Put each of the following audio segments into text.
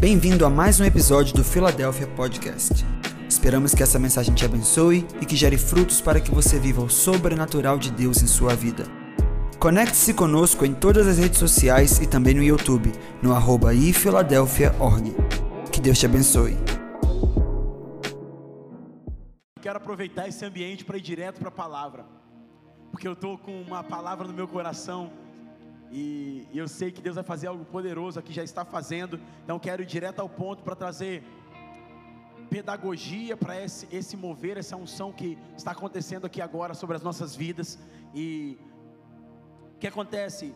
Bem-vindo a mais um episódio do Philadelphia Podcast. Esperamos que essa mensagem te abençoe e que gere frutos para que você viva o sobrenatural de Deus em sua vida. Conecte-se conosco em todas as redes sociais e também no YouTube, no arroba ifiladelphia.org. Que Deus te abençoe. Quero aproveitar esse ambiente para ir direto para a palavra, porque eu estou com uma palavra no meu coração e, eu sei que Deus vai fazer algo poderoso aqui, já está fazendo. Então quero ir direto ao ponto para trazer pedagogia para esse, esse mover, essa unção que está acontecendo aqui agora sobre as nossas vidas. E o que acontece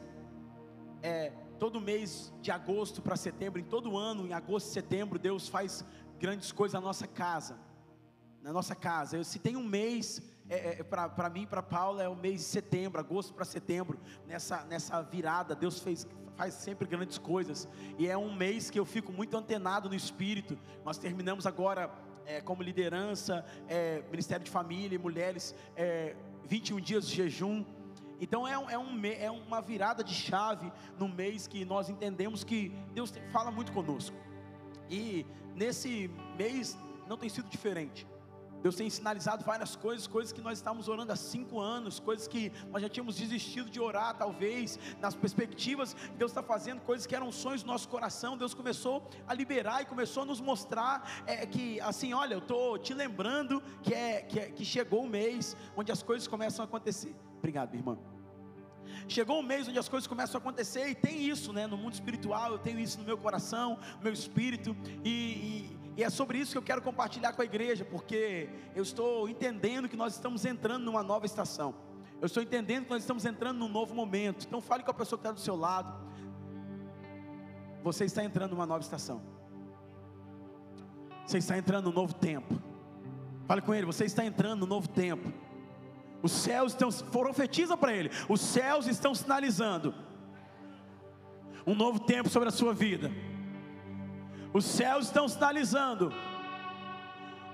é todo mês de agosto para setembro, em todo ano, em agosto e setembro, Deus faz grandes coisas na nossa casa. Na nossa casa. Se tem um mês é, é, para mim, para Paula, é o mês de setembro, agosto para setembro, nessa, nessa virada, Deus fez, faz sempre grandes coisas, e é um mês que eu fico muito antenado no espírito. Nós terminamos agora, é, como liderança, é, Ministério de Família e Mulheres, é, 21 dias de jejum. Então é, um, é, um, é uma virada de chave no mês que nós entendemos que Deus fala muito conosco. E nesse mês não tem sido diferente. Deus tem sinalizado várias coisas, coisas que nós estávamos orando há cinco anos, coisas que nós já tínhamos desistido de orar, talvez, nas perspectivas, Deus está fazendo coisas que eram sonhos do nosso coração, Deus começou a liberar e começou a nos mostrar é, que, assim, olha, eu estou te lembrando que, é, que, é, que chegou o mês onde as coisas começam a acontecer. Obrigado, minha irmã. Chegou um mês onde as coisas começam a acontecer, e tem isso, né? No mundo espiritual, eu tenho isso no meu coração, no meu espírito, e, e e é sobre isso que eu quero compartilhar com a igreja, porque eu estou entendendo que nós estamos entrando numa nova estação. Eu estou entendendo que nós estamos entrando num novo momento. Então fale com a pessoa que está do seu lado. Você está entrando numa nova estação. Você está entrando num novo tempo. Fale com ele, você está entrando num novo tempo. Os céus estão, profetiza para ele. Os céus estão sinalizando um novo tempo sobre a sua vida. Os céus estão sinalizando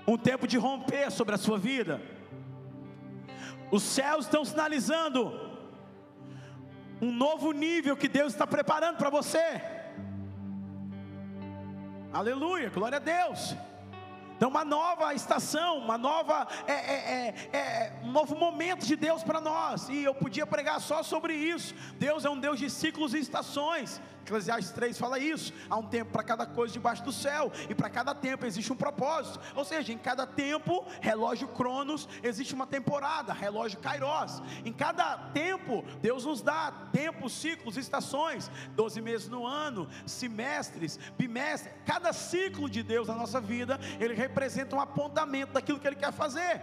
um tempo de romper sobre a sua vida. Os céus estão sinalizando um novo nível que Deus está preparando para você. Aleluia, glória a Deus. Então, uma nova estação, uma nova, é, é, é, é um novo momento de Deus para nós. E eu podia pregar só sobre isso. Deus é um Deus de ciclos e estações. Eclesiastes 3 fala isso. Há um tempo para cada coisa debaixo do céu, e para cada tempo existe um propósito. Ou seja, em cada tempo, relógio Cronos, existe uma temporada, relógio Kairos. Em cada tempo, Deus nos dá tempos, ciclos, estações, 12 meses no ano, semestres, bimestres. Cada ciclo de Deus na nossa vida, ele representa um apontamento daquilo que ele quer fazer.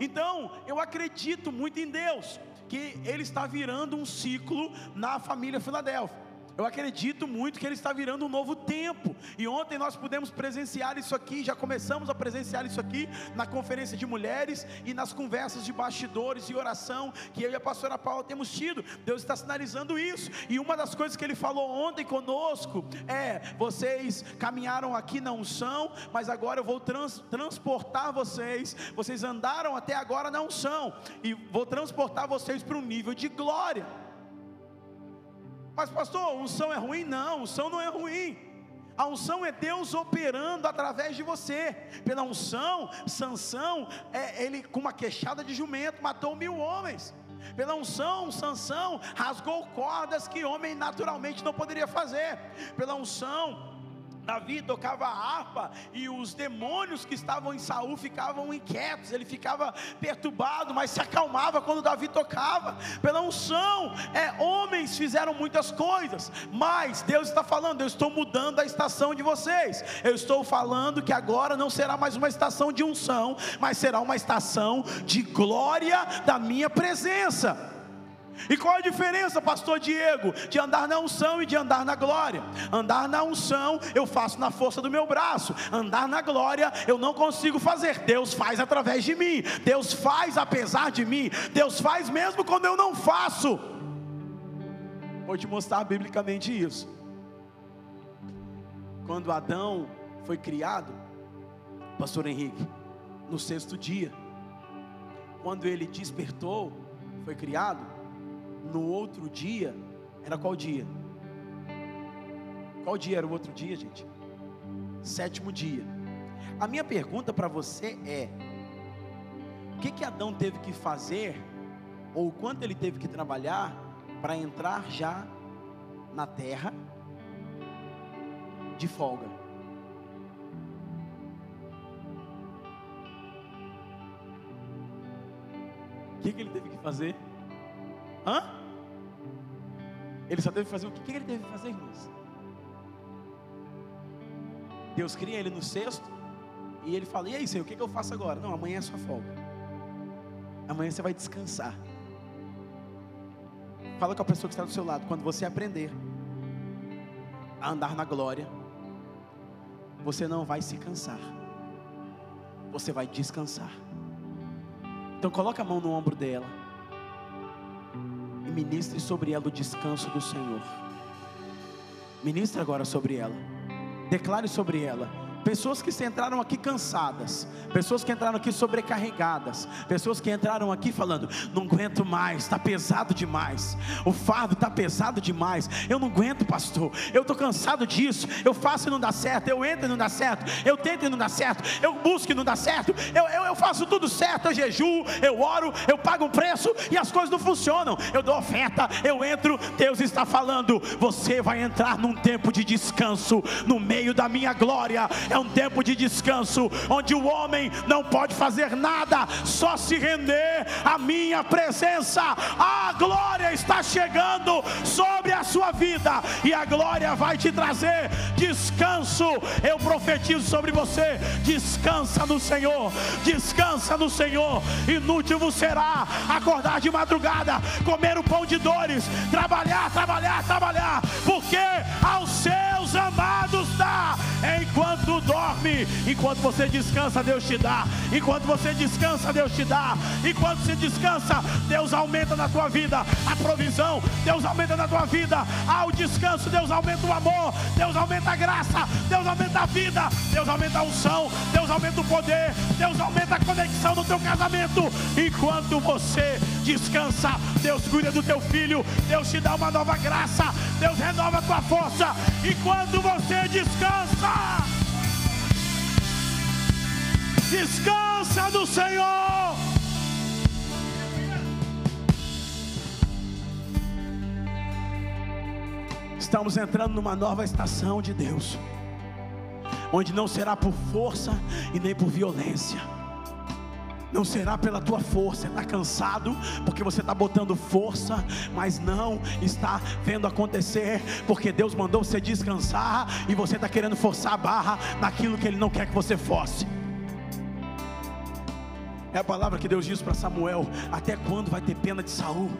Então, eu acredito muito em Deus, que Ele está virando um ciclo na família Filadélfia. Eu acredito muito que ele está virando um novo tempo. E ontem nós pudemos presenciar isso aqui, já começamos a presenciar isso aqui na conferência de mulheres e nas conversas de bastidores e oração que eu e a pastora Paula temos tido. Deus está sinalizando isso. E uma das coisas que ele falou ontem conosco é: vocês caminharam aqui na unção, mas agora eu vou trans, transportar vocês. Vocês andaram até agora na unção e vou transportar vocês para um nível de glória. Mas, pastor, unção é ruim? Não, unção não é ruim. A unção é Deus operando através de você. Pela unção, Sansão, é, ele com uma queixada de jumento matou mil homens. Pela unção, Sansão rasgou cordas que homem naturalmente não poderia fazer. Pela unção, Davi tocava a harpa e os demônios que estavam em Saul ficavam inquietos, ele ficava perturbado, mas se acalmava quando Davi tocava. Pela unção, é, homens fizeram muitas coisas, mas Deus está falando: eu estou mudando a estação de vocês. Eu estou falando que agora não será mais uma estação de unção, mas será uma estação de glória da minha presença. E qual a diferença, pastor Diego, de andar na unção e de andar na glória? Andar na unção eu faço na força do meu braço, andar na glória eu não consigo fazer. Deus faz através de mim, Deus faz apesar de mim, Deus faz mesmo quando eu não faço. Vou te mostrar biblicamente isso. Quando Adão foi criado, pastor Henrique, no sexto dia, quando ele despertou, foi criado, no outro dia, era qual dia? Qual dia era o outro dia, gente? sétimo dia. A minha pergunta para você é: o que que Adão teve que fazer ou quanto ele teve que trabalhar para entrar já na terra de folga? O que, que ele teve que fazer? Hã? Ele só teve que fazer o que, que ele teve que fazer, irmãos? Deus cria ele no sexto e ele fala: E aí, Senhor, o que, que eu faço agora? Não, amanhã é sua folga. Amanhã você vai descansar. Fala com a pessoa que está do seu lado. Quando você aprender a andar na glória, você não vai se cansar. Você vai descansar. Então coloca a mão no ombro dela ministre sobre ela o descanso do Senhor. Ministre agora sobre ela. Declare sobre ela Pessoas que entraram aqui cansadas, pessoas que entraram aqui sobrecarregadas, pessoas que entraram aqui falando: não aguento mais, está pesado demais, o fardo está pesado demais, eu não aguento, pastor, eu estou cansado disso, eu faço e não dá certo, eu entro e não dá certo, eu tento e não dá certo, eu busco e não dá certo, eu, eu, eu faço tudo certo, eu jejuo, eu oro, eu pago um preço e as coisas não funcionam, eu dou oferta, eu entro, Deus está falando: você vai entrar num tempo de descanso no meio da minha glória é um tempo de descanso, onde o homem não pode fazer nada, só se render à minha presença. A glória está chegando sobre a sua vida, e a glória vai te trazer descanso. Eu profetizo sobre você: descansa no Senhor, descansa no Senhor. Inútil será acordar de madrugada, comer o pão de dores, trabalhar, trabalhar, trabalhar, porque aos seus amados dá enquanto dorme, enquanto você descansa, Deus te dá. Enquanto você descansa, Deus te dá. Enquanto você descansa, Deus aumenta na tua vida a provisão, Deus aumenta na tua vida. Ao descanso, Deus aumenta o amor, Deus aumenta a graça, Deus aumenta a vida, Deus aumenta a unção, Deus aumenta o poder, Deus aumenta a conexão no teu casamento. Enquanto você descansa, Deus cuida do teu filho, Deus te dá uma nova graça, Deus renova a tua força. Enquanto você descansa, Descansa no Senhor. Estamos entrando numa nova estação de Deus, onde não será por força e nem por violência. Não será pela tua força, está cansado porque você está botando força, mas não está vendo acontecer, porque Deus mandou você descansar e você está querendo forçar a barra naquilo que Ele não quer que você fosse. É a palavra que Deus disse para Samuel: Até quando vai ter pena de Saul?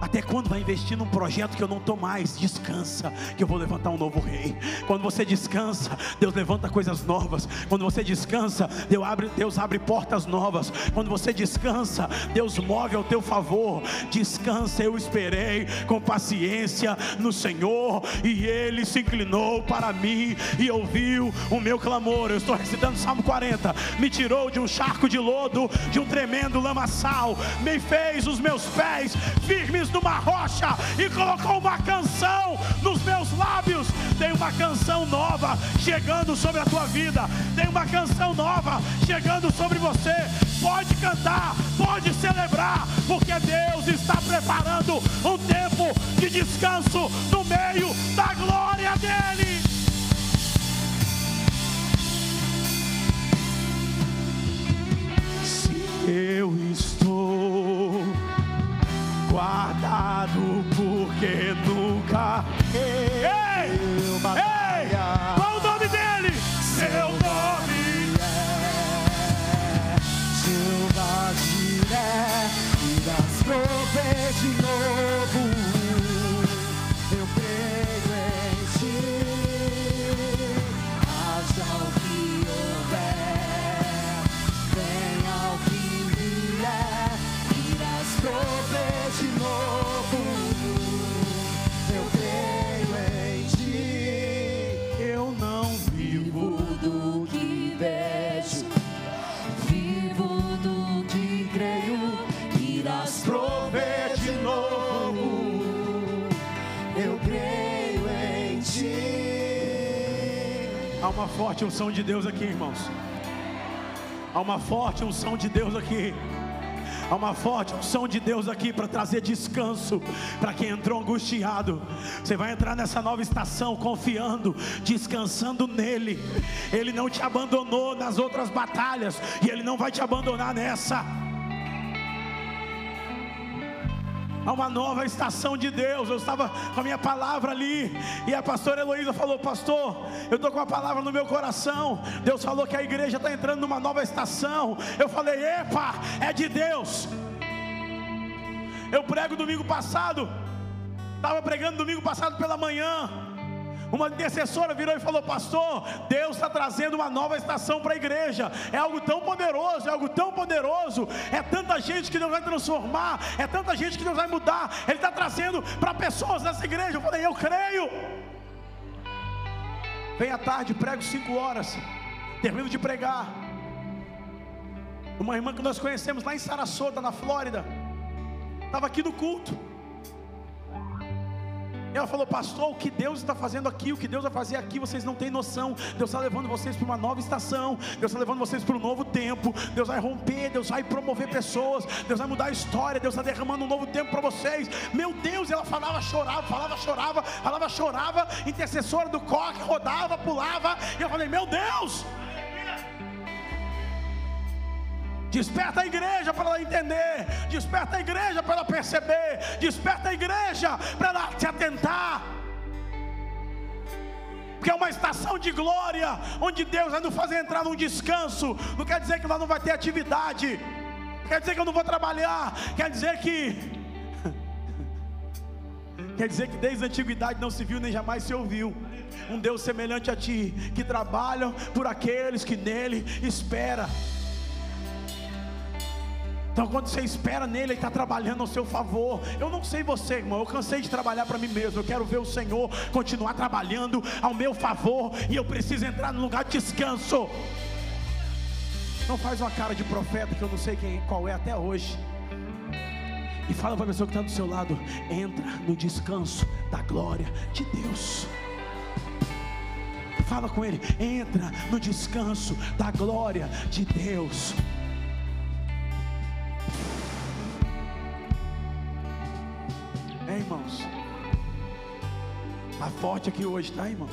Até quando vai investir num projeto que eu não estou mais? Descansa, que eu vou levantar um novo rei. Quando você descansa, Deus levanta coisas novas. Quando você descansa, Deus abre, Deus abre portas novas. Quando você descansa, Deus move ao teu favor. Descansa, eu esperei com paciência no Senhor, e Ele se inclinou para mim e ouviu o meu clamor. Eu estou recitando Salmo 40. Me tirou de um charco de lodo, de um tremendo lamaçal, me fez os meus pés firmes numa rocha e colocou uma canção nos meus lábios. Tem uma canção nova chegando sobre a tua vida. Tem uma canção nova chegando sobre você. Pode cantar, pode celebrar, porque Deus está preparando um tempo de descanso no meio da glória dele. Se eu estou guardado porque nunca ei, ei, qual o nome dele? Seu nome é Jeová Jiré e das provês forte unção de Deus aqui, irmãos. Há uma forte unção de Deus aqui. Há uma forte unção de Deus aqui para trazer descanso para quem entrou angustiado. Você vai entrar nessa nova estação confiando, descansando nele. Ele não te abandonou nas outras batalhas e ele não vai te abandonar nessa. Há uma nova estação de Deus. Eu estava com a minha palavra ali, e a pastora Heloísa falou: Pastor, eu estou com a palavra no meu coração. Deus falou que a igreja está entrando numa nova estação. Eu falei: Epa, é de Deus. Eu prego domingo passado, estava pregando domingo passado pela manhã. Uma intercessora virou e falou: Pastor, Deus está trazendo uma nova estação para a igreja. É algo tão poderoso, é algo tão poderoso. É tanta gente que Deus vai transformar, é tanta gente que Deus vai mudar. Ele está trazendo para pessoas nessa igreja. Eu falei: Eu creio. Vem à tarde, prego cinco horas. Termino de pregar. Uma irmã que nós conhecemos lá em Sarasota, na Flórida, estava aqui no culto. Ela falou, pastor, o que Deus está fazendo aqui, o que Deus vai fazer aqui, vocês não têm noção. Deus está levando vocês para uma nova estação, Deus está levando vocês para um novo tempo. Deus vai romper, Deus vai promover pessoas, Deus vai mudar a história, Deus está derramando um novo tempo para vocês. Meu Deus, ela falava, chorava, falava, chorava, falava, chorava. Intercessora do coque, rodava, pulava. E eu falei, meu Deus. Desperta a igreja para ela entender. Desperta a igreja para ela perceber. Desperta a igreja para ela se atentar. Porque é uma estação de glória, onde Deus vai nos fazer entrar num descanso. Não quer dizer que lá não vai ter atividade. Quer dizer que eu não vou trabalhar. Quer dizer que. Quer dizer que desde a antiguidade não se viu nem jamais se ouviu um Deus semelhante a ti, que trabalha por aqueles que nele espera. Então, quando você espera nele, ele está trabalhando ao seu favor. Eu não sei você, irmão. Eu cansei de trabalhar para mim mesmo. Eu quero ver o Senhor continuar trabalhando ao meu favor. E eu preciso entrar no lugar de descanso. Não faz uma cara de profeta que eu não sei quem, qual é até hoje. E fala para a pessoa que está do seu lado: entra no descanso da glória de Deus. Fala com ele: entra no descanso da glória de Deus. É, irmãos. Está forte aqui hoje, tá, irmão?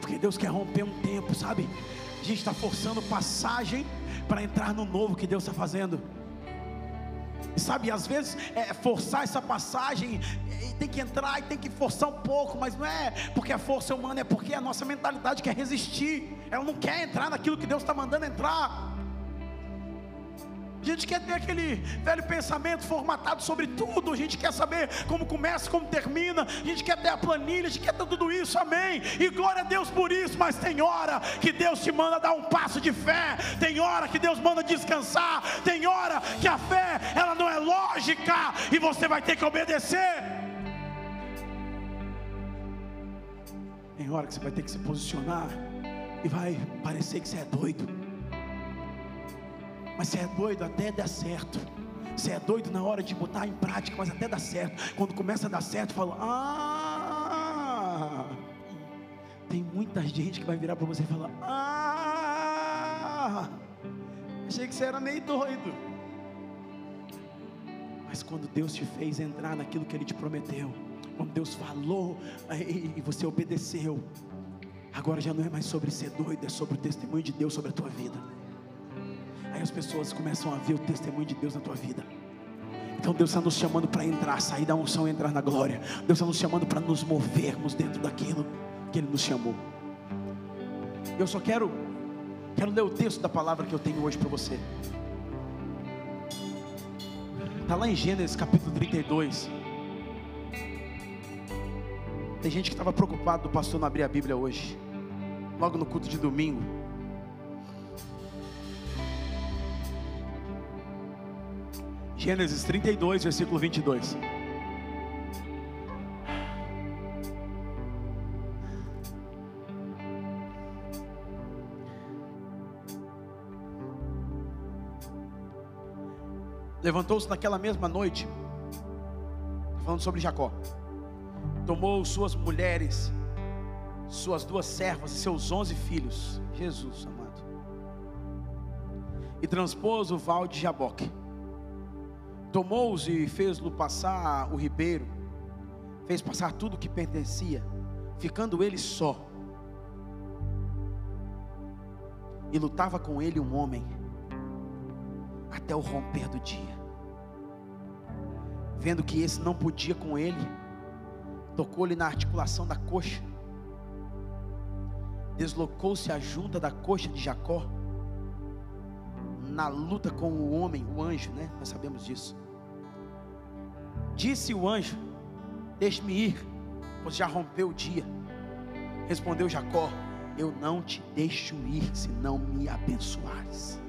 Porque Deus quer romper um tempo, sabe? A gente está forçando passagem para entrar no novo que Deus está fazendo. E sabe, às vezes é, forçar essa passagem, tem que entrar e tem que forçar um pouco, mas não é porque a força humana, é porque a nossa mentalidade quer resistir, ela não quer entrar naquilo que Deus está mandando entrar. A gente quer ter aquele velho pensamento formatado sobre tudo. A gente quer saber como começa, como termina. A gente quer ter a planilha, a gente quer ter tudo isso, amém. E glória a Deus por isso. Mas tem hora que Deus te manda dar um passo de fé. Tem hora que Deus manda descansar. Tem hora que a fé, ela não é lógica. E você vai ter que obedecer. Tem hora que você vai ter que se posicionar. E vai parecer que você é doido. Mas você é doido até dar certo. Você é doido na hora de botar em prática, mas até dar certo. Quando começa a dar certo, fala: Ah, tem muita gente que vai virar para você e falar: Ah, achei que você era meio doido. Mas quando Deus te fez entrar naquilo que Ele te prometeu, quando Deus falou e você obedeceu, agora já não é mais sobre ser doido, é sobre o testemunho de Deus sobre a tua vida. As pessoas começam a ver o testemunho de Deus na tua vida. Então Deus está nos chamando para entrar, sair da unção e entrar na glória. Deus está nos chamando para nos movermos dentro daquilo que Ele nos chamou. Eu só quero, quero ler o texto da palavra que eu tenho hoje para você. Está lá em Gênesis capítulo 32. Tem gente que estava preocupado do pastor não abrir a Bíblia hoje. Logo no culto de domingo. Gênesis 32, versículo 22. Levantou-se naquela mesma noite, falando sobre Jacó, tomou suas mulheres, suas duas servas e seus onze filhos. Jesus amado. E transpôs o val de Jaboque. Tomou-os e fez-lo passar o ribeiro. Fez passar tudo que pertencia, ficando ele só. E lutava com ele um homem até o romper do dia. Vendo que esse não podia com ele, tocou-lhe na articulação da coxa, deslocou-se a junta da coxa de Jacó, na luta com o homem, o anjo, né? Nós sabemos disso. Disse o anjo: Deixe-me ir, pois já rompeu o dia. Respondeu Jacó: Eu não te deixo ir se não me abençoares.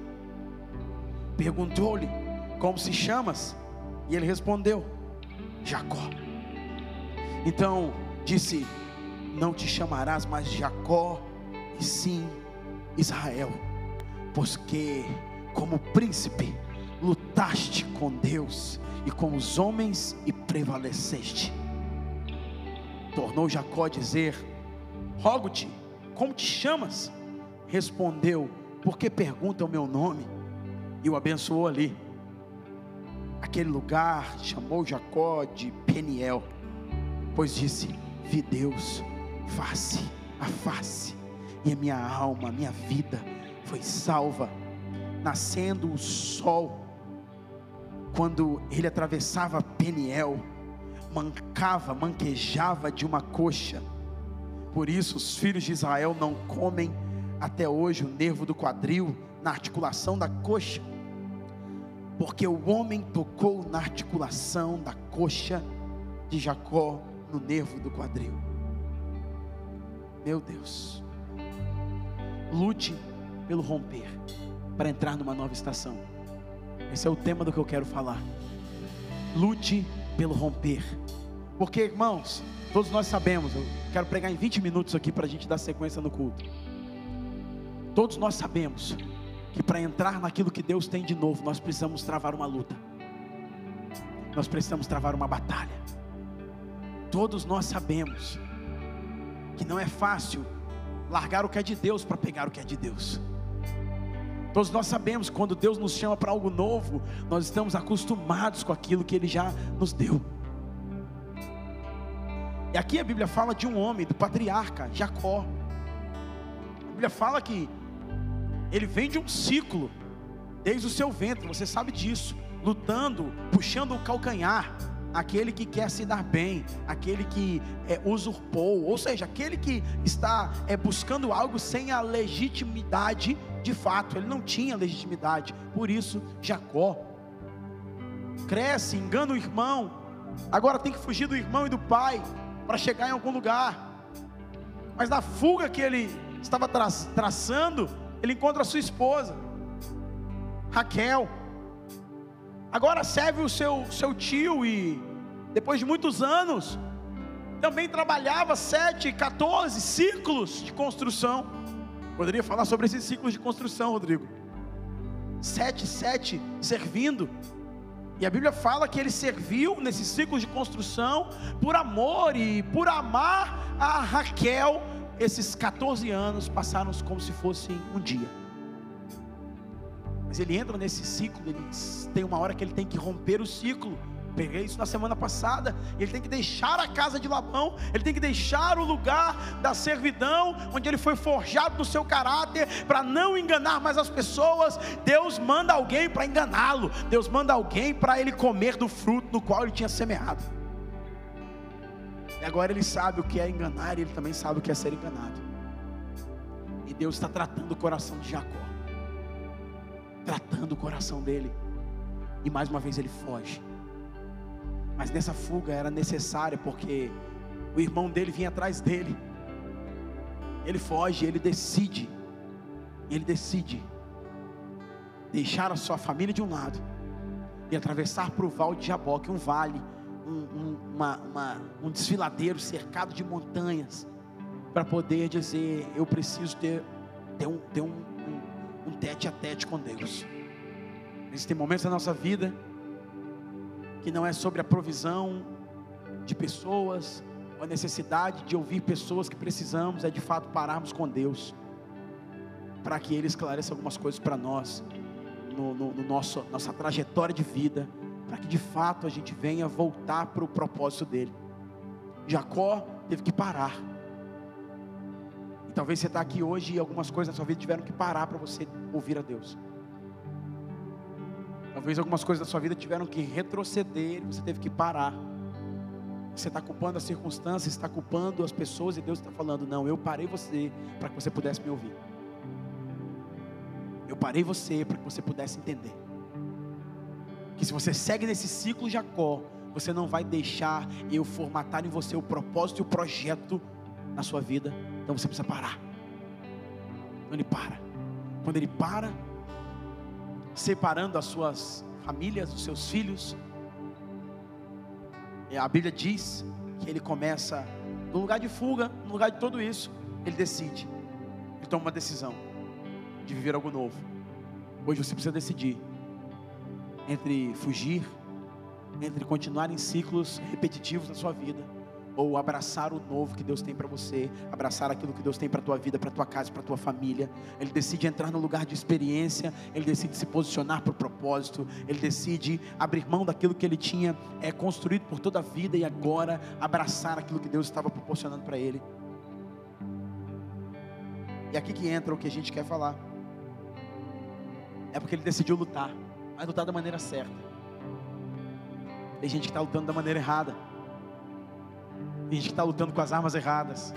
Perguntou-lhe: Como se chamas? E ele respondeu: Jacó. Então disse: Não te chamarás mais Jacó, e sim Israel, porque como príncipe lutaste com Deus e com os homens e prevaleceste. Tornou Jacó a dizer: Rogo-te, como te chamas? Respondeu: Por que pergunta o meu nome? E o abençoou ali. Aquele lugar chamou Jacó de Peniel, pois disse: Vi Deus face a face, e a minha alma, a minha vida foi salva. Nascendo o sol, quando ele atravessava Peniel, mancava, manquejava de uma coxa. Por isso os filhos de Israel não comem até hoje o nervo do quadril na articulação da coxa, porque o homem tocou na articulação da coxa de Jacó no nervo do quadril. Meu Deus, lute pelo romper para entrar numa nova estação. Esse é o tema do que eu quero falar. Lute pelo romper. Porque, irmãos, todos nós sabemos, eu quero pregar em 20 minutos aqui para a gente dar sequência no culto. Todos nós sabemos que para entrar naquilo que Deus tem de novo, nós precisamos travar uma luta, nós precisamos travar uma batalha. Todos nós sabemos que não é fácil largar o que é de Deus para pegar o que é de Deus. Todos nós sabemos quando Deus nos chama para algo novo, nós estamos acostumados com aquilo que Ele já nos deu. E aqui a Bíblia fala de um homem, do patriarca Jacó. A Bíblia fala que ele vem de um ciclo, desde o seu ventre, você sabe disso, lutando, puxando o calcanhar, aquele que quer se dar bem, aquele que é, usurpou, ou seja, aquele que está é, buscando algo sem a legitimidade de fato, ele não tinha legitimidade, por isso Jacó cresce, engana o irmão, agora tem que fugir do irmão e do pai para chegar em algum lugar, mas na fuga que ele estava tra traçando, ele encontra a sua esposa, Raquel. Agora serve o seu, seu tio e depois de muitos anos, também trabalhava sete, 14 ciclos de construção. Poderia falar sobre esses ciclos de construção, Rodrigo. Sete, sete, servindo. E a Bíblia fala que ele serviu nesses ciclos de construção por amor e por amar a Raquel. Esses 14 anos passaram como se fossem um dia. Mas ele entra nesse ciclo, ele tem uma hora que ele tem que romper o ciclo. Peguei isso na semana passada. Ele tem que deixar a casa de Labão, ele tem que deixar o lugar da servidão, onde ele foi forjado no seu caráter, para não enganar mais as pessoas. Deus manda alguém para enganá-lo, Deus manda alguém para ele comer do fruto no qual ele tinha semeado. E agora ele sabe o que é enganar, e ele também sabe o que é ser enganado. E Deus está tratando o coração de Jacó, tratando o coração dele, e mais uma vez ele foge. Mas nessa fuga era necessária porque o irmão dele vinha atrás dele. Ele foge, ele decide. Ele decide deixar a sua família de um lado e atravessar para o Val de Jaboque, um vale, um, um, uma, uma, um desfiladeiro cercado de montanhas, para poder dizer: Eu preciso ter, ter, um, ter um, um, um tete a tete com Deus. Existem momentos da nossa vida que não é sobre a provisão de pessoas, a necessidade de ouvir pessoas que precisamos é de fato pararmos com Deus, para que Ele esclareça algumas coisas para nós, no, no, no nosso, nossa trajetória de vida, para que de fato a gente venha voltar para o propósito dele. Jacó teve que parar. E talvez você está aqui hoje e algumas coisas na sua vida tiveram que parar para você ouvir a Deus. Talvez algumas coisas da sua vida tiveram que retroceder, você teve que parar. Você está culpando as circunstâncias, está culpando as pessoas e Deus está falando: Não, eu parei você para que você pudesse me ouvir. Eu parei você para que você pudesse entender. Que se você segue nesse ciclo Jacó, você não vai deixar eu formatar em você o propósito e o projeto na sua vida. Então você precisa parar. Então ele para. Quando ele para, separando as suas famílias, os seus filhos, a Bíblia diz que ele começa no lugar de fuga, no lugar de tudo isso, ele decide, ele toma uma decisão de viver algo novo. Hoje você precisa decidir entre fugir, entre continuar em ciclos repetitivos na sua vida, ou abraçar o novo que Deus tem para você, abraçar aquilo que Deus tem para tua vida, para tua casa, para tua família. Ele decide entrar no lugar de experiência, ele decide se posicionar para o propósito, ele decide abrir mão daquilo que ele tinha é, construído por toda a vida e agora abraçar aquilo que Deus estava proporcionando para ele. E aqui que entra o que a gente quer falar. É porque ele decidiu lutar, mas lutar da maneira certa. Tem gente que está lutando da maneira errada. Tem gente que está lutando com as armas erradas.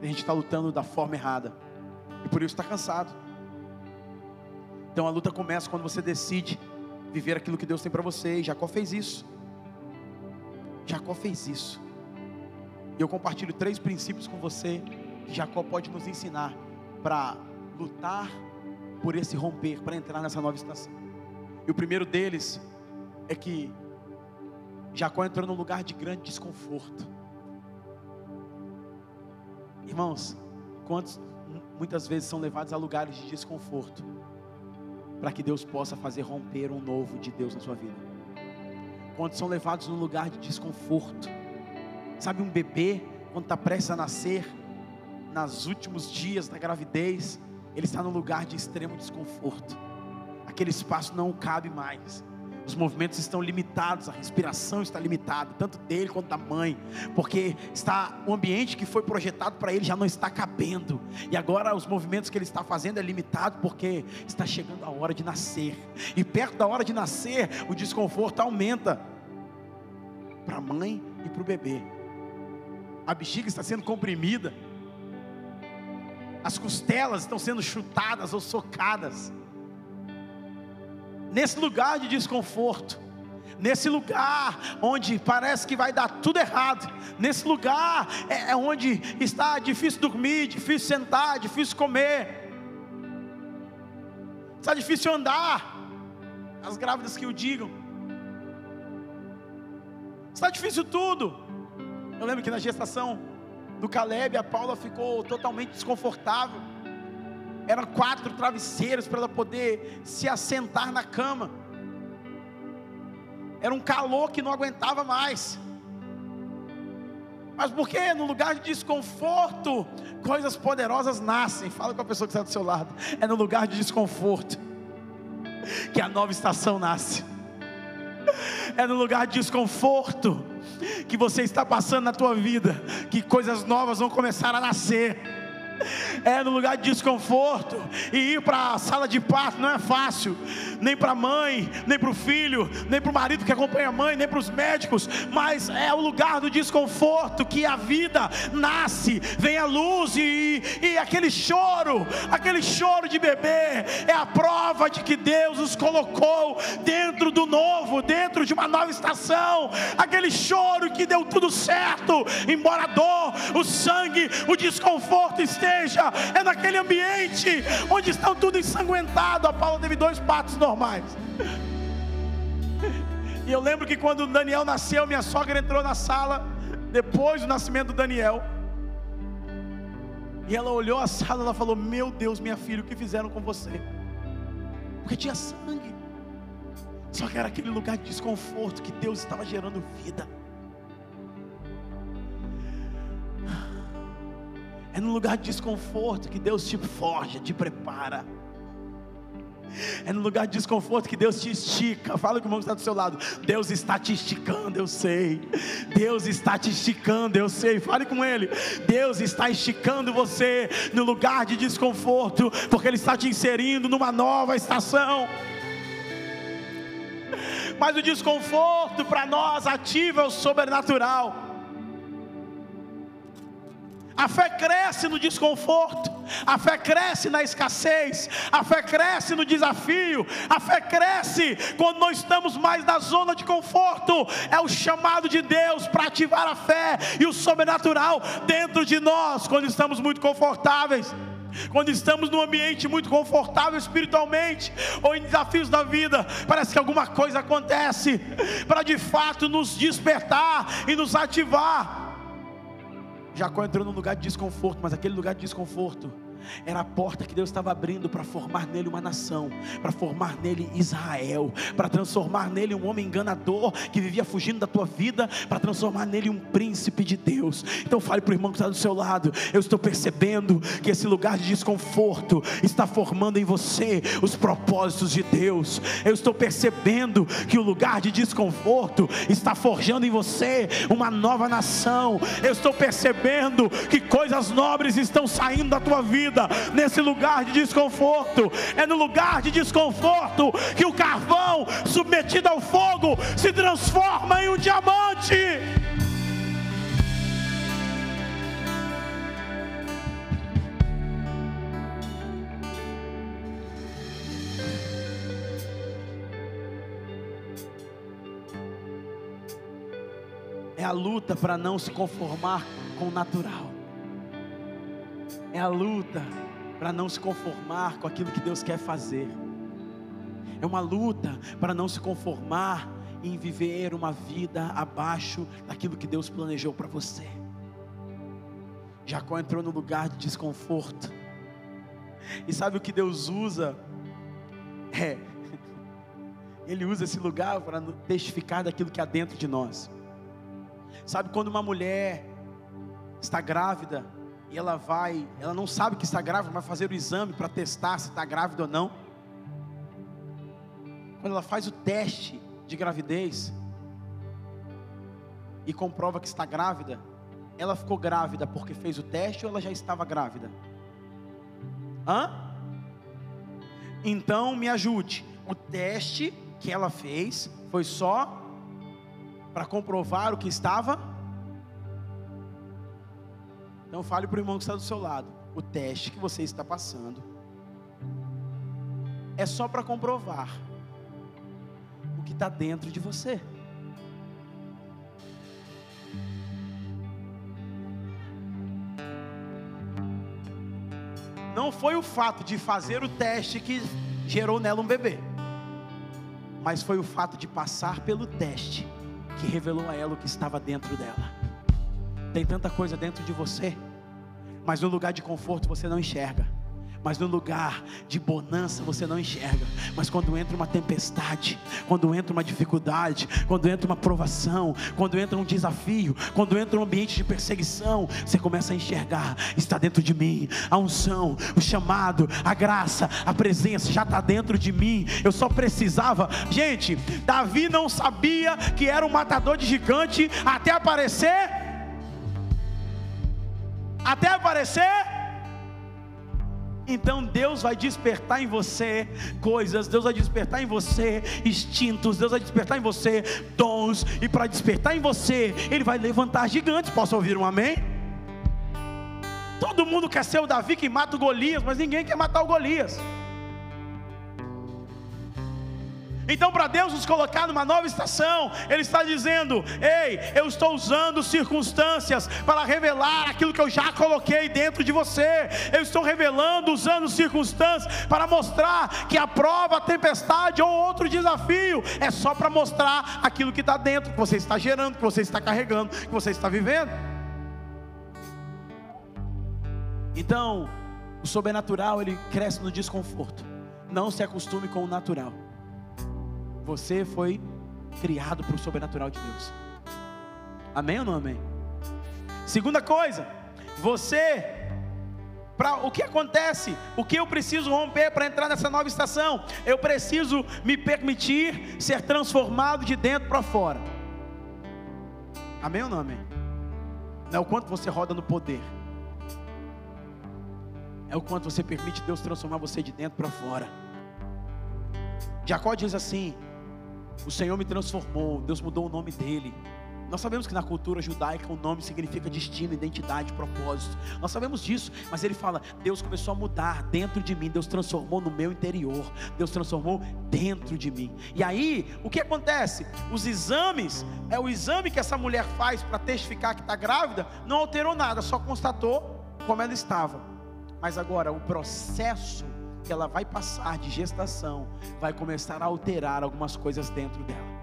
Tem gente que está lutando da forma errada. E por isso está cansado. Então a luta começa quando você decide viver aquilo que Deus tem para você. E Jacó fez isso. Jacó fez isso. E eu compartilho três princípios com você que Jacó pode nos ensinar para lutar por esse romper, para entrar nessa nova estação. E o primeiro deles é que Jacó entrou num lugar de grande desconforto. Irmãos, quantos muitas vezes são levados a lugares de desconforto para que Deus possa fazer romper um novo de Deus na sua vida? Quantos são levados num lugar de desconforto? Sabe, um bebê, quando está prestes a nascer, nos últimos dias da gravidez, ele está num lugar de extremo desconforto. Aquele espaço não cabe mais. Os movimentos estão limitados, a respiração está limitada, tanto dele quanto da mãe, porque está o ambiente que foi projetado para ele já não está cabendo. E agora os movimentos que ele está fazendo é limitado porque está chegando a hora de nascer. E perto da hora de nascer, o desconforto aumenta para a mãe e para o bebê. A bexiga está sendo comprimida as costelas estão sendo chutadas ou socadas. Nesse lugar de desconforto, nesse lugar onde parece que vai dar tudo errado, nesse lugar é, é onde está difícil dormir, difícil sentar, difícil comer, está difícil andar. As grávidas que o digam, está difícil tudo. Eu lembro que na gestação do Caleb, a Paula ficou totalmente desconfortável. Eram quatro travesseiros para ela poder se assentar na cama. Era um calor que não aguentava mais. Mas porque no lugar de desconforto, coisas poderosas nascem. Fala com a pessoa que está do seu lado. É no lugar de desconforto que a nova estação nasce. É no lugar de desconforto que você está passando na tua vida, que coisas novas vão começar a nascer é no lugar de desconforto, e ir para a sala de parto não é fácil, nem para a mãe, nem para o filho, nem para o marido que acompanha a mãe, nem para os médicos, mas é o lugar do desconforto que a vida nasce, vem a luz e, e aquele choro, aquele choro de bebê, é a prova de que Deus os colocou dentro do novo, dentro de uma nova estação, aquele choro que deu tudo certo, embora a dor, o sangue, o desconforto esteja igreja, é naquele ambiente onde estão tudo ensanguentado. A Paula teve dois patos normais. E eu lembro que quando Daniel nasceu, minha sogra entrou na sala, depois do nascimento do Daniel. E ela olhou a sala, ela falou: Meu Deus, minha filha, o que fizeram com você? Porque tinha sangue. Só que era aquele lugar de desconforto que Deus estava gerando vida. É no lugar de desconforto que Deus te forja, te prepara. É no lugar de desconforto que Deus te estica. Fala com o irmão que está do seu lado. Deus está te esticando, eu sei. Deus está te esticando, eu sei. Fale com Ele. Deus está esticando você no lugar de desconforto, porque Ele está te inserindo numa nova estação. Mas o desconforto para nós ativa o sobrenatural. A fé cresce no desconforto, a fé cresce na escassez, a fé cresce no desafio, a fé cresce quando não estamos mais na zona de conforto. É o chamado de Deus para ativar a fé e o sobrenatural dentro de nós quando estamos muito confortáveis. Quando estamos num ambiente muito confortável espiritualmente, ou em desafios da vida, parece que alguma coisa acontece para de fato nos despertar e nos ativar. Jacó entrou num lugar de desconforto, mas aquele lugar de desconforto era a porta que Deus estava abrindo para formar nele uma nação, para formar nele Israel, para transformar nele um homem enganador que vivia fugindo da tua vida, para transformar nele um príncipe de Deus. Então fale para o irmão que está do seu lado: eu estou percebendo que esse lugar de desconforto está formando em você os propósitos de Deus. Eu estou percebendo que o lugar de desconforto está forjando em você uma nova nação. Eu estou percebendo que coisas nobres estão saindo da tua vida vida nesse lugar de desconforto. É no lugar de desconforto que o carvão submetido ao fogo se transforma em um diamante. É a luta para não se conformar com o natural é a luta para não se conformar com aquilo que Deus quer fazer. É uma luta para não se conformar em viver uma vida abaixo daquilo que Deus planejou para você. Jacó entrou no lugar de desconforto. E sabe o que Deus usa? É, Ele usa esse lugar para testificar daquilo que há dentro de nós. Sabe quando uma mulher está grávida e ela vai, ela não sabe que está grávida, vai fazer o exame para testar se está grávida ou não. Quando ela faz o teste de gravidez e comprova que está grávida, ela ficou grávida porque fez o teste ou ela já estava grávida? Hã? Então me ajude. O teste que ela fez foi só para comprovar o que estava então fale para o irmão que está do seu lado. O teste que você está passando é só para comprovar o que está dentro de você. Não foi o fato de fazer o teste que gerou nela um bebê, mas foi o fato de passar pelo teste que revelou a ela o que estava dentro dela. Tem tanta coisa dentro de você, mas no lugar de conforto você não enxerga. Mas no lugar de bonança você não enxerga. Mas quando entra uma tempestade, quando entra uma dificuldade, quando entra uma provação, quando entra um desafio, quando entra um ambiente de perseguição, você começa a enxergar: está dentro de mim a unção, o chamado, a graça, a presença já está dentro de mim. Eu só precisava. Gente, Davi não sabia que era um matador de gigante até aparecer até aparecer. Então Deus vai despertar em você coisas, Deus vai despertar em você instintos, Deus vai despertar em você dons, e para despertar em você, Ele vai levantar gigantes. Posso ouvir um amém? Todo mundo quer ser o Davi que mata o Golias, mas ninguém quer matar o Golias. Então, para Deus nos colocar numa nova estação, Ele está dizendo: Ei, eu estou usando circunstâncias para revelar aquilo que eu já coloquei dentro de você. Eu estou revelando, usando circunstâncias para mostrar que a prova, a tempestade ou outro desafio é só para mostrar aquilo que está dentro, que você está gerando, que você está carregando, que você está vivendo. Então, o sobrenatural ele cresce no desconforto. Não se acostume com o natural. Você foi criado para o sobrenatural de Deus. Amém ou não amém? Segunda coisa, você o que acontece? O que eu preciso romper para entrar nessa nova estação? Eu preciso me permitir ser transformado de dentro para fora. Amém ou não amém? Não é o quanto você roda no poder, é o quanto você permite Deus transformar você de dentro para fora. Jacó diz assim: O Senhor me transformou, Deus mudou o nome dele. Nós sabemos que na cultura judaica o nome significa destino, identidade, propósito. Nós sabemos disso, mas ele fala: Deus começou a mudar dentro de mim, Deus transformou no meu interior, Deus transformou dentro de mim. E aí, o que acontece? Os exames, é o exame que essa mulher faz para testificar que está grávida, não alterou nada, só constatou como ela estava. Mas agora, o processo que ela vai passar de gestação vai começar a alterar algumas coisas dentro dela.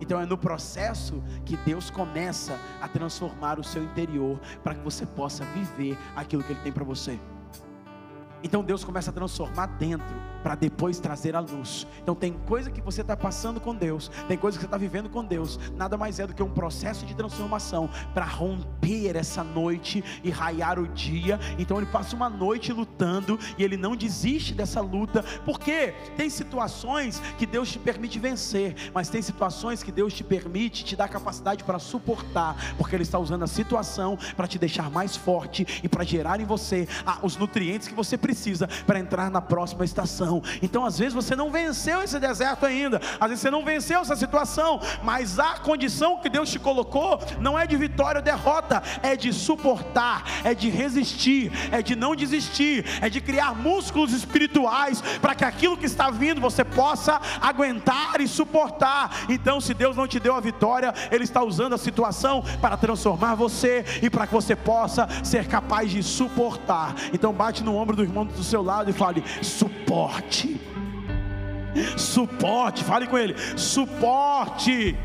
Então é no processo que Deus começa a transformar o seu interior para que você possa viver aquilo que Ele tem para você. Então Deus começa a transformar dentro para depois trazer a luz. Então tem coisa que você está passando com Deus, tem coisa que você está vivendo com Deus. Nada mais é do que um processo de transformação para romper essa noite e raiar o dia. Então ele passa uma noite lutando e ele não desiste dessa luta, porque tem situações que Deus te permite vencer, mas tem situações que Deus te permite te dar capacidade para suportar, porque Ele está usando a situação para te deixar mais forte e para gerar em você os nutrientes que você precisa para entrar na próxima estação. Então, às vezes você não venceu esse deserto ainda, às vezes você não venceu essa situação, mas a condição que Deus te colocou não é de vitória ou derrota, é de suportar, é de resistir, é de não desistir, é de criar músculos espirituais para que aquilo que está vindo você possa aguentar e suportar. Então, se Deus não te deu a vitória, Ele está usando a situação para transformar você e para que você possa ser capaz de suportar. Então, bate no ombro do irmão do seu lado e fale: suporte suporte. Suporte, fale com ele. Suporte.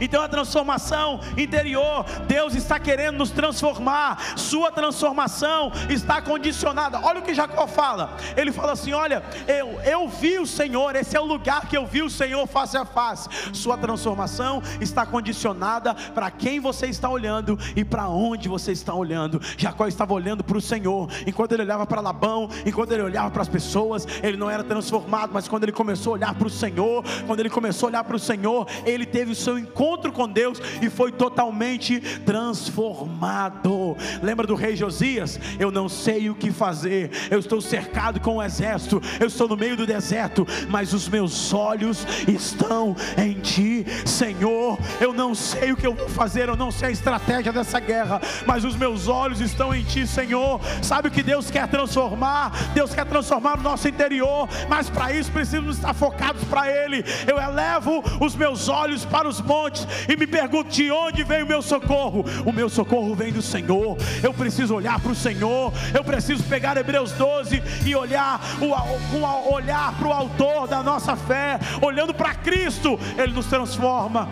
Então a transformação interior, Deus está querendo nos transformar. Sua transformação está condicionada. Olha o que Jacó fala. Ele fala assim: Olha, eu, eu vi o Senhor, esse é o lugar que eu vi o Senhor face a face. Sua transformação está condicionada para quem você está olhando e para onde você está olhando. Jacó estava olhando para o Senhor, enquanto ele olhava para Labão, enquanto ele olhava para as pessoas, ele não era transformado, mas quando ele começou a olhar para o Senhor, quando ele começou a olhar para o Senhor, ele teve o seu encontro encontro com Deus e foi totalmente transformado. Lembra do rei Josias? Eu não sei o que fazer, eu estou cercado com o um exército, eu estou no meio do deserto, mas os meus olhos estão em ti, Senhor. Eu não sei o que eu vou fazer, eu não sei a estratégia dessa guerra, mas os meus olhos estão em ti, Senhor. Sabe o que Deus quer transformar? Deus quer transformar o nosso interior, mas para isso precisamos estar focados para Ele. Eu elevo os meus olhos para os montes e me pergunto de onde vem o meu socorro. O meu socorro vem do Senhor. Eu preciso olhar para o Senhor. Eu preciso pegar Hebreus 12 e olhar o, olhar para o autor da nossa fé, olhando para Cristo, Ele nos transforma.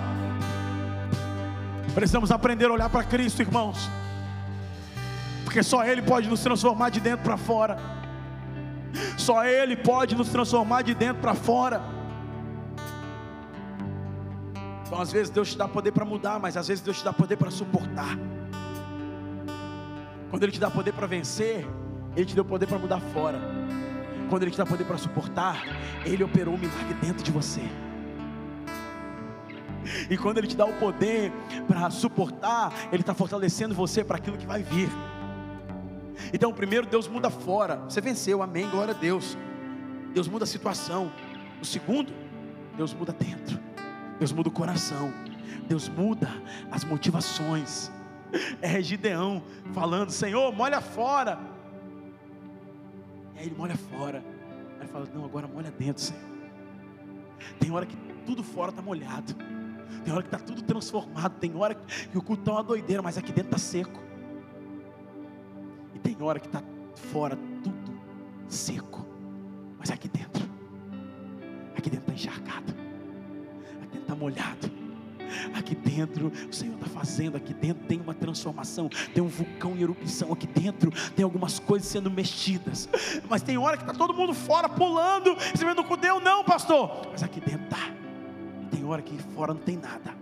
Precisamos aprender a olhar para Cristo, irmãos. Porque só Ele pode nos transformar de dentro para fora. Só Ele pode nos transformar de dentro para fora. Então, às vezes, Deus te dá poder para mudar, mas às vezes, Deus te dá poder para suportar. Quando Ele te dá poder para vencer, Ele te deu poder para mudar fora. Quando Ele te dá poder para suportar, Ele operou um milagre dentro de você. E quando Ele te dá o poder para suportar, Ele está fortalecendo você para aquilo que vai vir. Então, primeiro, Deus muda fora. Você venceu, amém, glória a Deus. Deus muda a situação. O segundo, Deus muda dentro. Deus muda o coração, Deus muda as motivações. É Gideão falando: Senhor, molha fora. E aí ele molha fora. Aí fala: Não, agora molha dentro, Senhor. Tem hora que tudo fora está molhado. Tem hora que está tudo transformado. Tem hora que o culto está uma doideira, mas aqui dentro está seco. E tem hora que está fora tudo seco, mas aqui dentro, aqui dentro está encharcado está molhado. Aqui dentro, o Senhor está fazendo, aqui dentro tem uma transformação, tem um vulcão em erupção, aqui dentro tem algumas coisas sendo mexidas, mas tem hora que está todo mundo fora pulando, recebendo com Deus, não, pastor, mas aqui dentro está, tem hora que fora não tem nada,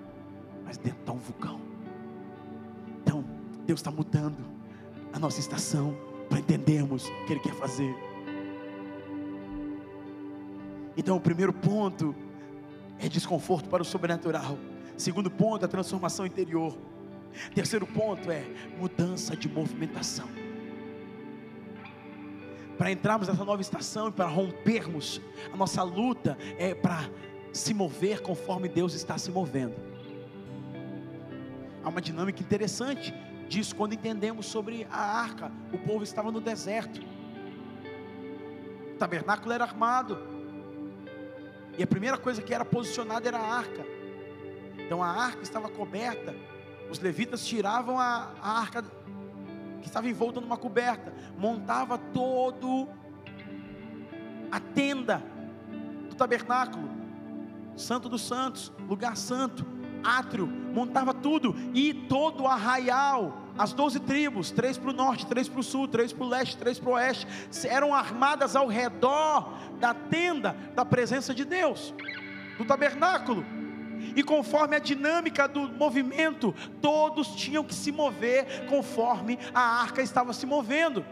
mas dentro está um vulcão. Então, Deus está mudando a nossa estação para entendermos o que Ele quer fazer. Então, o primeiro ponto é desconforto para o sobrenatural. Segundo ponto, a transformação interior. Terceiro ponto é mudança de movimentação. Para entrarmos nessa nova estação e para rompermos, a nossa luta é para se mover conforme Deus está se movendo. Há uma dinâmica interessante disso quando entendemos sobre a arca. O povo estava no deserto, o tabernáculo era armado, e a primeira coisa que era posicionada era a arca. Então a arca estava coberta, os levitas tiravam a, a arca que estava envolta numa coberta, montava todo a tenda do tabernáculo, Santo dos Santos, lugar santo, átrio, montava tudo, e todo o arraial, as doze tribos, três para o norte, três para o sul, três para o leste, três para o oeste, eram armadas ao redor da tenda da presença de Deus, do tabernáculo. E conforme a dinâmica do movimento, todos tinham que se mover conforme a arca estava se movendo.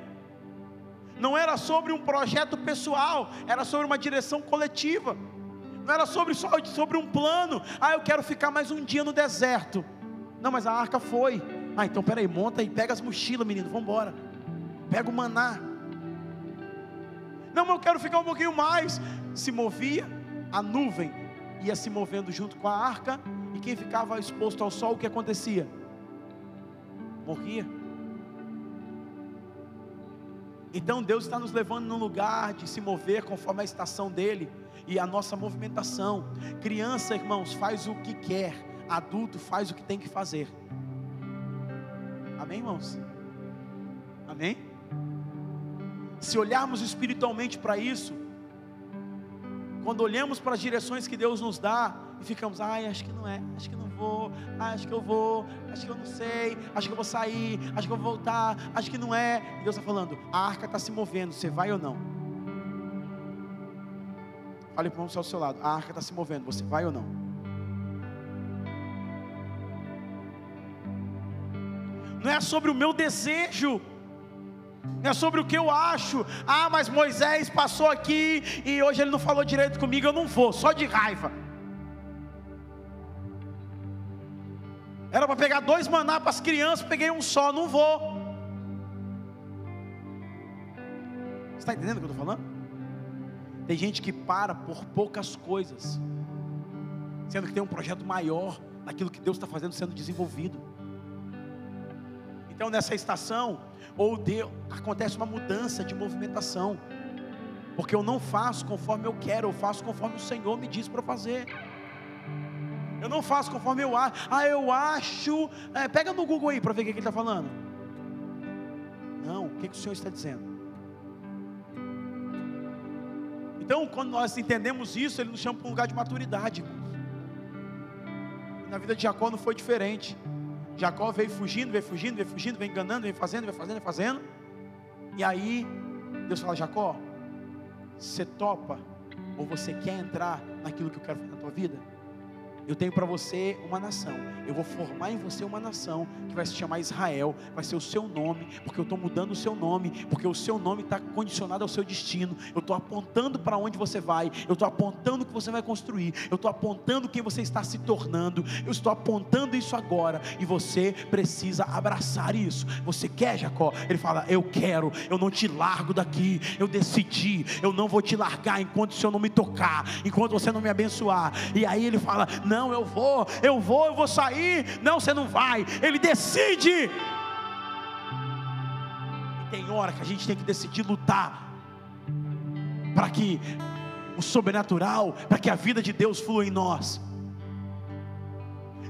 Não era sobre um projeto pessoal, era sobre uma direção coletiva. Não era sobre só sobre um plano. Ah, eu quero ficar mais um dia no deserto. Não, mas a arca foi. Ah, então peraí, monta e pega as mochilas, menino, vamos embora. Pega o maná. Não, mas eu quero ficar um pouquinho mais. Se movia a nuvem, ia se movendo junto com a arca, e quem ficava exposto ao sol, o que acontecia? Morria. Então Deus está nos levando num lugar de se mover conforme a estação dele e a nossa movimentação. Criança, irmãos, faz o que quer, adulto faz o que tem que fazer. Amém, irmãos? Amém? Se olharmos espiritualmente para isso, quando olhamos para as direções que Deus nos dá e ficamos, ai, acho que não é, acho que não vou, ai, acho que eu vou, acho que eu não sei, acho que eu vou sair, acho que eu vou voltar, acho que não é. E Deus está falando, a arca está se movendo, você vai ou não? Fale para o irmão ao seu lado, a arca está se movendo, você vai ou não? Não é sobre o meu desejo, não é sobre o que eu acho. Ah, mas Moisés passou aqui e hoje ele não falou direito comigo, eu não vou, só de raiva. Era para pegar dois maná para as crianças, peguei um só, não vou. Você está entendendo o que eu estou falando? Tem gente que para por poucas coisas, sendo que tem um projeto maior naquilo que Deus está fazendo sendo desenvolvido. Então nessa estação, ou Deus, acontece uma mudança de movimentação. Porque eu não faço conforme eu quero, eu faço conforme o Senhor me diz para fazer. Eu não faço conforme eu acho. Ah, eu acho. É, pega no Google aí para ver o que ele está falando. Não, o que, que o Senhor está dizendo? Então, quando nós entendemos isso, Ele nos chama para um lugar de maturidade. Na vida de Jacó não foi diferente. Jacó veio fugindo, veio fugindo, veio fugindo, veio enganando, veio fazendo, veio fazendo, veio fazendo. E aí, Deus fala: Jacó, você topa ou você quer entrar naquilo que eu quero fazer na tua vida? Eu tenho para você uma nação. Eu vou formar em você uma nação que vai se chamar Israel. Vai ser o seu nome, porque eu estou mudando o seu nome, porque o seu nome está condicionado ao seu destino. Eu estou apontando para onde você vai. Eu estou apontando o que você vai construir. Eu estou apontando quem você está se tornando. Eu estou apontando isso agora. E você precisa abraçar isso. Você quer, Jacó? Ele fala: Eu quero. Eu não te largo daqui. Eu decidi. Eu não vou te largar enquanto o Senhor não me tocar. Enquanto você não me abençoar. E aí ele fala: não, eu vou, eu vou, eu vou sair. Não, você não vai. Ele decide. E tem hora que a gente tem que decidir lutar para que o sobrenatural, para que a vida de Deus flua em nós.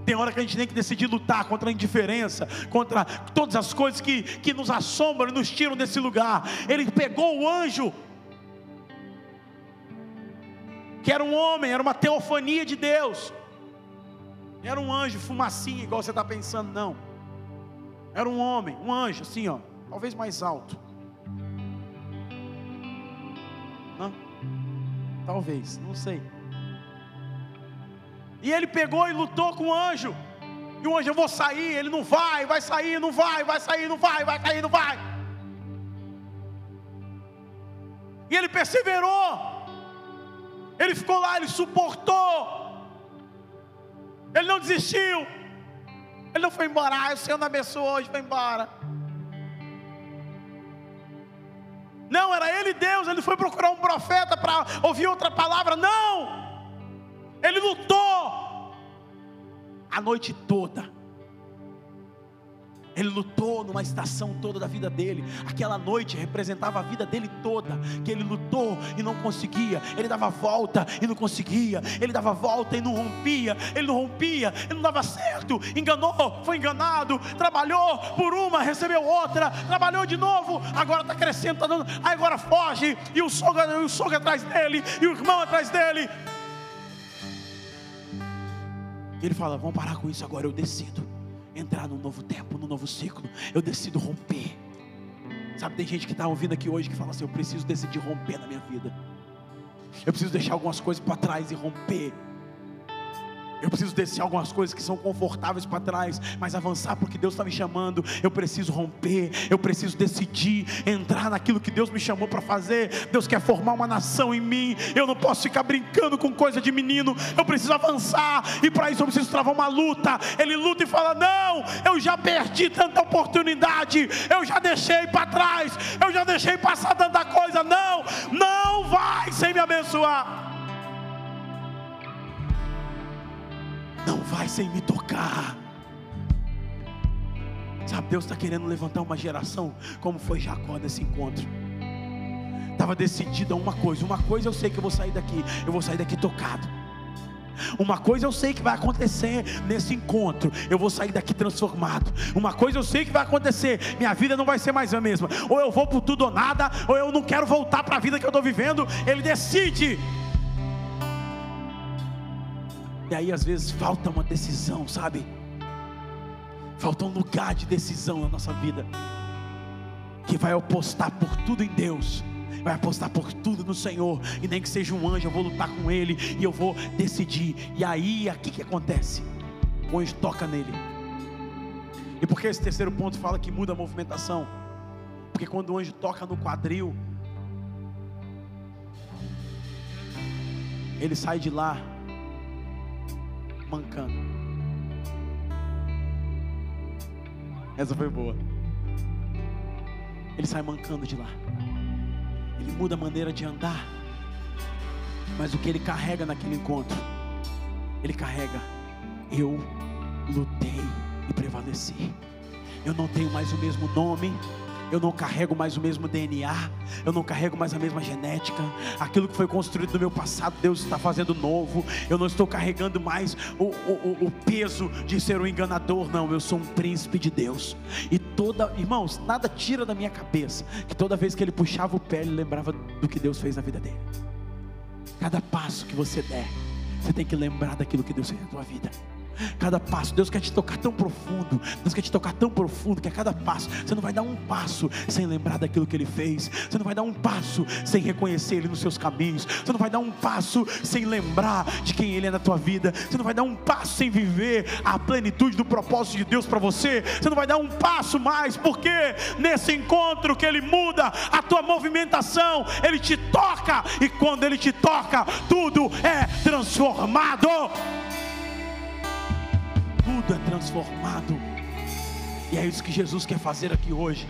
Tem hora que a gente tem que decidir lutar contra a indiferença, contra todas as coisas que, que nos assombram e nos tiram desse lugar. Ele pegou o anjo, que era um homem, era uma teofania de Deus. Era um anjo, fumacinha, igual você está pensando, não. Era um homem, um anjo, assim, ó, talvez mais alto. Não? Talvez, não sei. E ele pegou e lutou com o anjo. E o anjo, eu vou sair, ele não vai, vai sair, não vai, vai sair, não vai, vai sair, não vai. E ele perseverou. Ele ficou lá, ele suportou. Ele não desistiu. Ele não foi embora. Ah, o Senhor não abençoou hoje, foi embora. Não, era ele Deus. Ele foi procurar um profeta para ouvir outra palavra. Não. Ele lutou a noite toda. Ele lutou numa estação toda da vida dele. Aquela noite representava a vida dele toda. Que ele lutou e não conseguia. Ele dava volta e não conseguia. Ele dava volta e não rompia. Ele não rompia, ele não dava certo. Enganou, foi enganado. Trabalhou por uma, recebeu outra. Trabalhou de novo. Agora está crescendo, está dando. Agora foge. E o sogro, o sogro atrás dele. E o irmão atrás dele. Ele fala: Vamos parar com isso agora. Eu decido entrar num novo tempo, num novo ciclo. Eu decido romper. Sabe, tem gente que está ouvindo aqui hoje que fala assim: eu preciso decidir romper na minha vida. Eu preciso deixar algumas coisas para trás e romper. Eu preciso descer algumas coisas que são confortáveis para trás, mas avançar porque Deus está me chamando. Eu preciso romper, eu preciso decidir entrar naquilo que Deus me chamou para fazer. Deus quer formar uma nação em mim. Eu não posso ficar brincando com coisa de menino. Eu preciso avançar e para isso eu preciso travar uma luta. Ele luta e fala: Não, eu já perdi tanta oportunidade, eu já deixei para trás, eu já deixei passar tanta coisa. Não, não vai sem me abençoar. Não vai sem me tocar. Sabe, Deus está querendo levantar uma geração, como foi Jacó nesse encontro. Estava decidido a uma coisa: uma coisa eu sei que eu vou sair daqui, eu vou sair daqui tocado. Uma coisa eu sei que vai acontecer nesse encontro, eu vou sair daqui transformado. Uma coisa eu sei que vai acontecer, minha vida não vai ser mais a mesma. Ou eu vou por tudo ou nada, ou eu não quero voltar para a vida que eu estou vivendo. Ele decide. E aí às vezes falta uma decisão, sabe? Falta um lugar de decisão na nossa vida. Que vai apostar por tudo em Deus. Vai apostar por tudo no Senhor. E nem que seja um anjo, eu vou lutar com ele. E eu vou decidir. E aí, aqui que acontece? O anjo toca nele. E por que esse terceiro ponto fala que muda a movimentação? Porque quando o anjo toca no quadril, ele sai de lá mancando. Essa foi boa. Ele sai mancando de lá. Ele muda a maneira de andar. Mas o que ele carrega naquele encontro? Ele carrega: Eu lutei e prevaleci. Eu não tenho mais o mesmo nome, eu não carrego mais o mesmo DNA, eu não carrego mais a mesma genética, aquilo que foi construído no meu passado, Deus está fazendo novo, eu não estou carregando mais o, o, o peso de ser um enganador, não, eu sou um príncipe de Deus, e toda, irmãos, nada tira da minha cabeça, que toda vez que ele puxava o pé, ele lembrava do que Deus fez na vida dele, cada passo que você der, você tem que lembrar daquilo que Deus fez na tua vida. Cada passo, Deus quer te tocar tão profundo, Deus quer te tocar tão profundo que a cada passo, você não vai dar um passo sem lembrar daquilo que Ele fez, você não vai dar um passo sem reconhecer Ele nos seus caminhos, você não vai dar um passo sem lembrar de quem Ele é na tua vida, você não vai dar um passo sem viver a plenitude do propósito de Deus para você, você não vai dar um passo mais, porque nesse encontro que Ele muda a tua movimentação, Ele te toca, e quando Ele te toca, tudo é transformado tudo é transformado. E é isso que Jesus quer fazer aqui hoje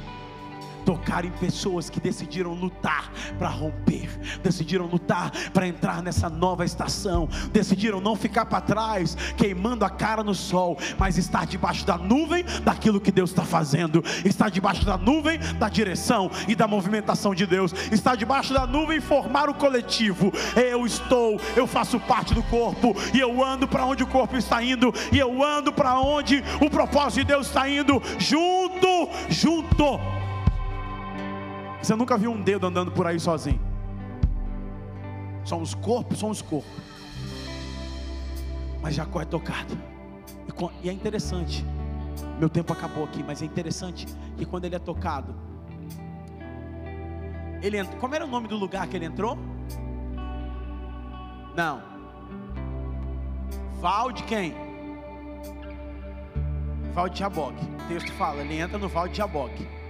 tocar em pessoas que decidiram lutar para romper, decidiram lutar para entrar nessa nova estação, decidiram não ficar para trás, queimando a cara no sol, mas estar debaixo da nuvem daquilo que Deus está fazendo, estar debaixo da nuvem da direção e da movimentação de Deus, estar debaixo da nuvem formar o coletivo. Eu estou, eu faço parte do corpo e eu ando para onde o corpo está indo e eu ando para onde o propósito de Deus está indo, junto, junto. Você nunca viu um dedo andando por aí sozinho. Somos corpo, somos corpo. Mas Jacó é tocado. E é interessante. Meu tempo acabou aqui, mas é interessante que quando ele é tocado, ele. Como era o nome do lugar que ele entrou? Não. Val de quem? Val de Jaboque. O texto fala, ele entra no Val de Jaboque.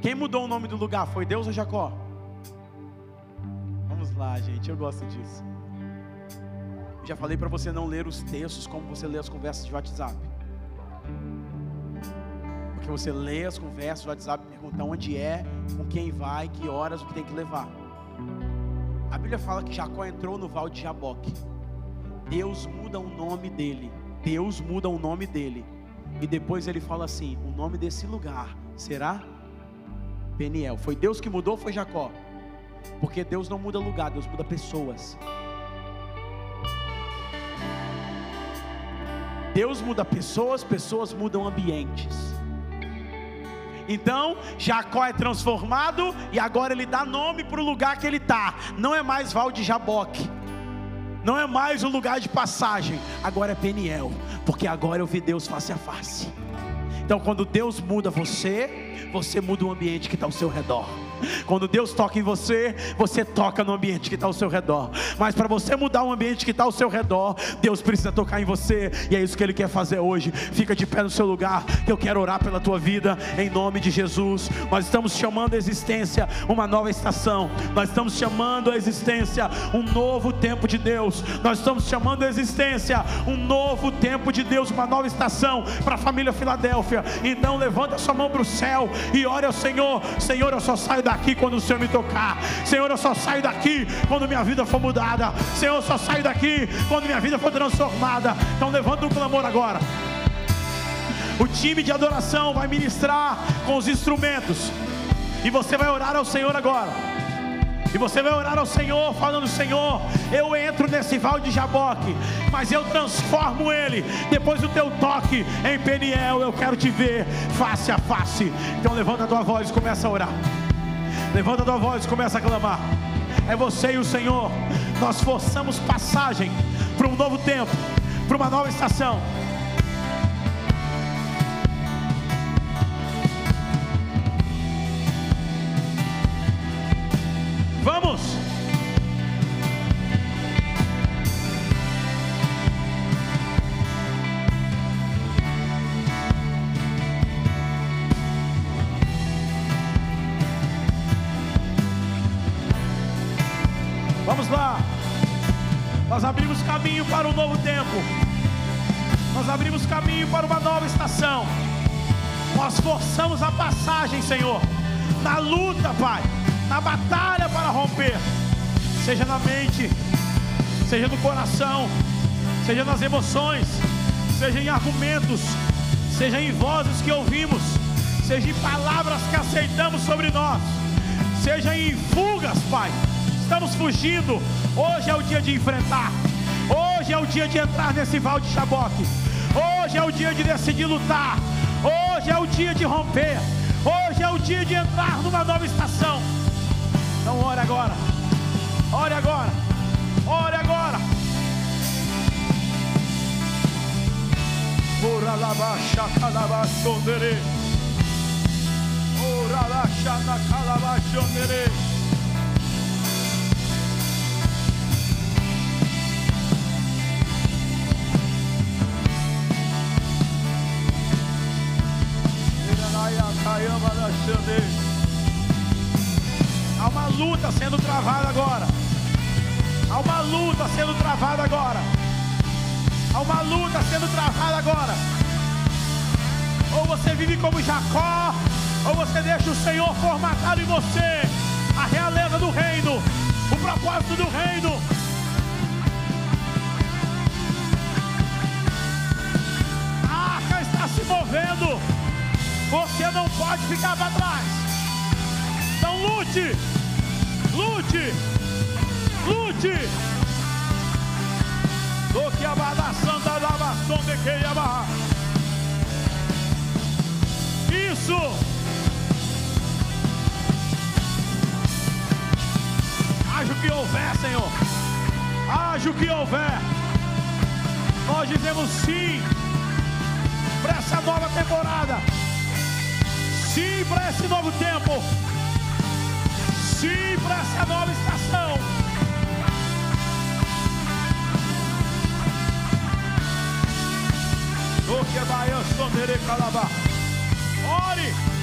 Quem mudou o nome do lugar? Foi Deus ou Jacó? Vamos lá, gente, eu gosto disso. Já falei para você não ler os textos como você lê as conversas de WhatsApp. Porque você lê as conversas do WhatsApp e pergunta onde é, com quem vai, que horas, o que tem que levar. A Bíblia fala que Jacó entrou no val de Jaboque. Deus muda o nome dele. Deus muda o nome dele. E depois ele fala assim: o nome desse lugar será Peniel. Foi Deus que mudou ou foi Jacó? Porque Deus não muda lugar, Deus muda pessoas. Deus muda pessoas, pessoas mudam ambientes. Então, Jacó é transformado e agora ele dá nome para o lugar que ele está. Não é mais Val de Jaboque. Não é mais um lugar de passagem. Agora é Peniel. Porque agora eu vi Deus face a face. Então, quando Deus muda você, você muda o ambiente que está ao seu redor. Quando Deus toca em você, você toca no ambiente que está ao seu redor. Mas para você mudar o ambiente que está ao seu redor, Deus precisa tocar em você, e é isso que Ele quer fazer hoje. Fica de pé no seu lugar, que eu quero orar pela tua vida, em nome de Jesus. Nós estamos chamando a existência uma nova estação, nós estamos chamando a existência um novo tempo de Deus, nós estamos chamando a existência um novo tempo de Deus, uma nova estação para a família Filadélfia. Então, levanta sua mão para o céu e ore ao Senhor: Senhor, eu só saio daqui quando o Senhor me tocar. Senhor, eu só saio daqui quando minha vida for mudada. Senhor, eu só saio daqui quando minha vida for transformada. Então levanta um clamor agora. O time de adoração vai ministrar com os instrumentos. E você vai orar ao Senhor agora. E você vai orar ao Senhor, falando: Senhor, eu entro nesse val de Jaboque, mas eu transformo ele. Depois do teu toque em Peniel, eu quero te ver face a face. Então levanta a tua voz e começa a orar. Levanta tua voz e começa a clamar. É você e o Senhor. Nós forçamos passagem para um novo tempo, para uma nova estação. Caminho para uma nova estação. Nós forçamos a passagem, Senhor. Na luta, Pai. Na batalha para romper. Seja na mente, seja no coração, seja nas emoções, seja em argumentos, seja em vozes que ouvimos, seja em palavras que aceitamos sobre nós, seja em fugas, Pai estamos fugindo. Hoje é o dia de enfrentar. Hoje é o dia de entrar nesse val de Jaboque. Hoje é o dia de decidir lutar. Hoje é o dia de romper. Hoje é o dia de entrar numa nova estação. Então ore agora. Ore agora. Ore agora. Ora lá baixa calabachondere. Ora lá chana Há uma luta sendo travada agora. Há uma luta sendo travada agora. Há uma luta sendo travada agora. Ou você vive como Jacó, ou você deixa o Senhor formatar em você a realeza do reino, o propósito do reino. A arca está se movendo. Você não pode ficar para trás. Então lute, lute, lute. Do que a balaçanda da bação de queiama. Isso. Haja o que houver, Senhor. Haja o que houver. Nós dizemos sim para essa nova temporada. Sim para esse novo tempo. Sim para essa nova estação. O que vai eu sonere calabá. Ore. Ore.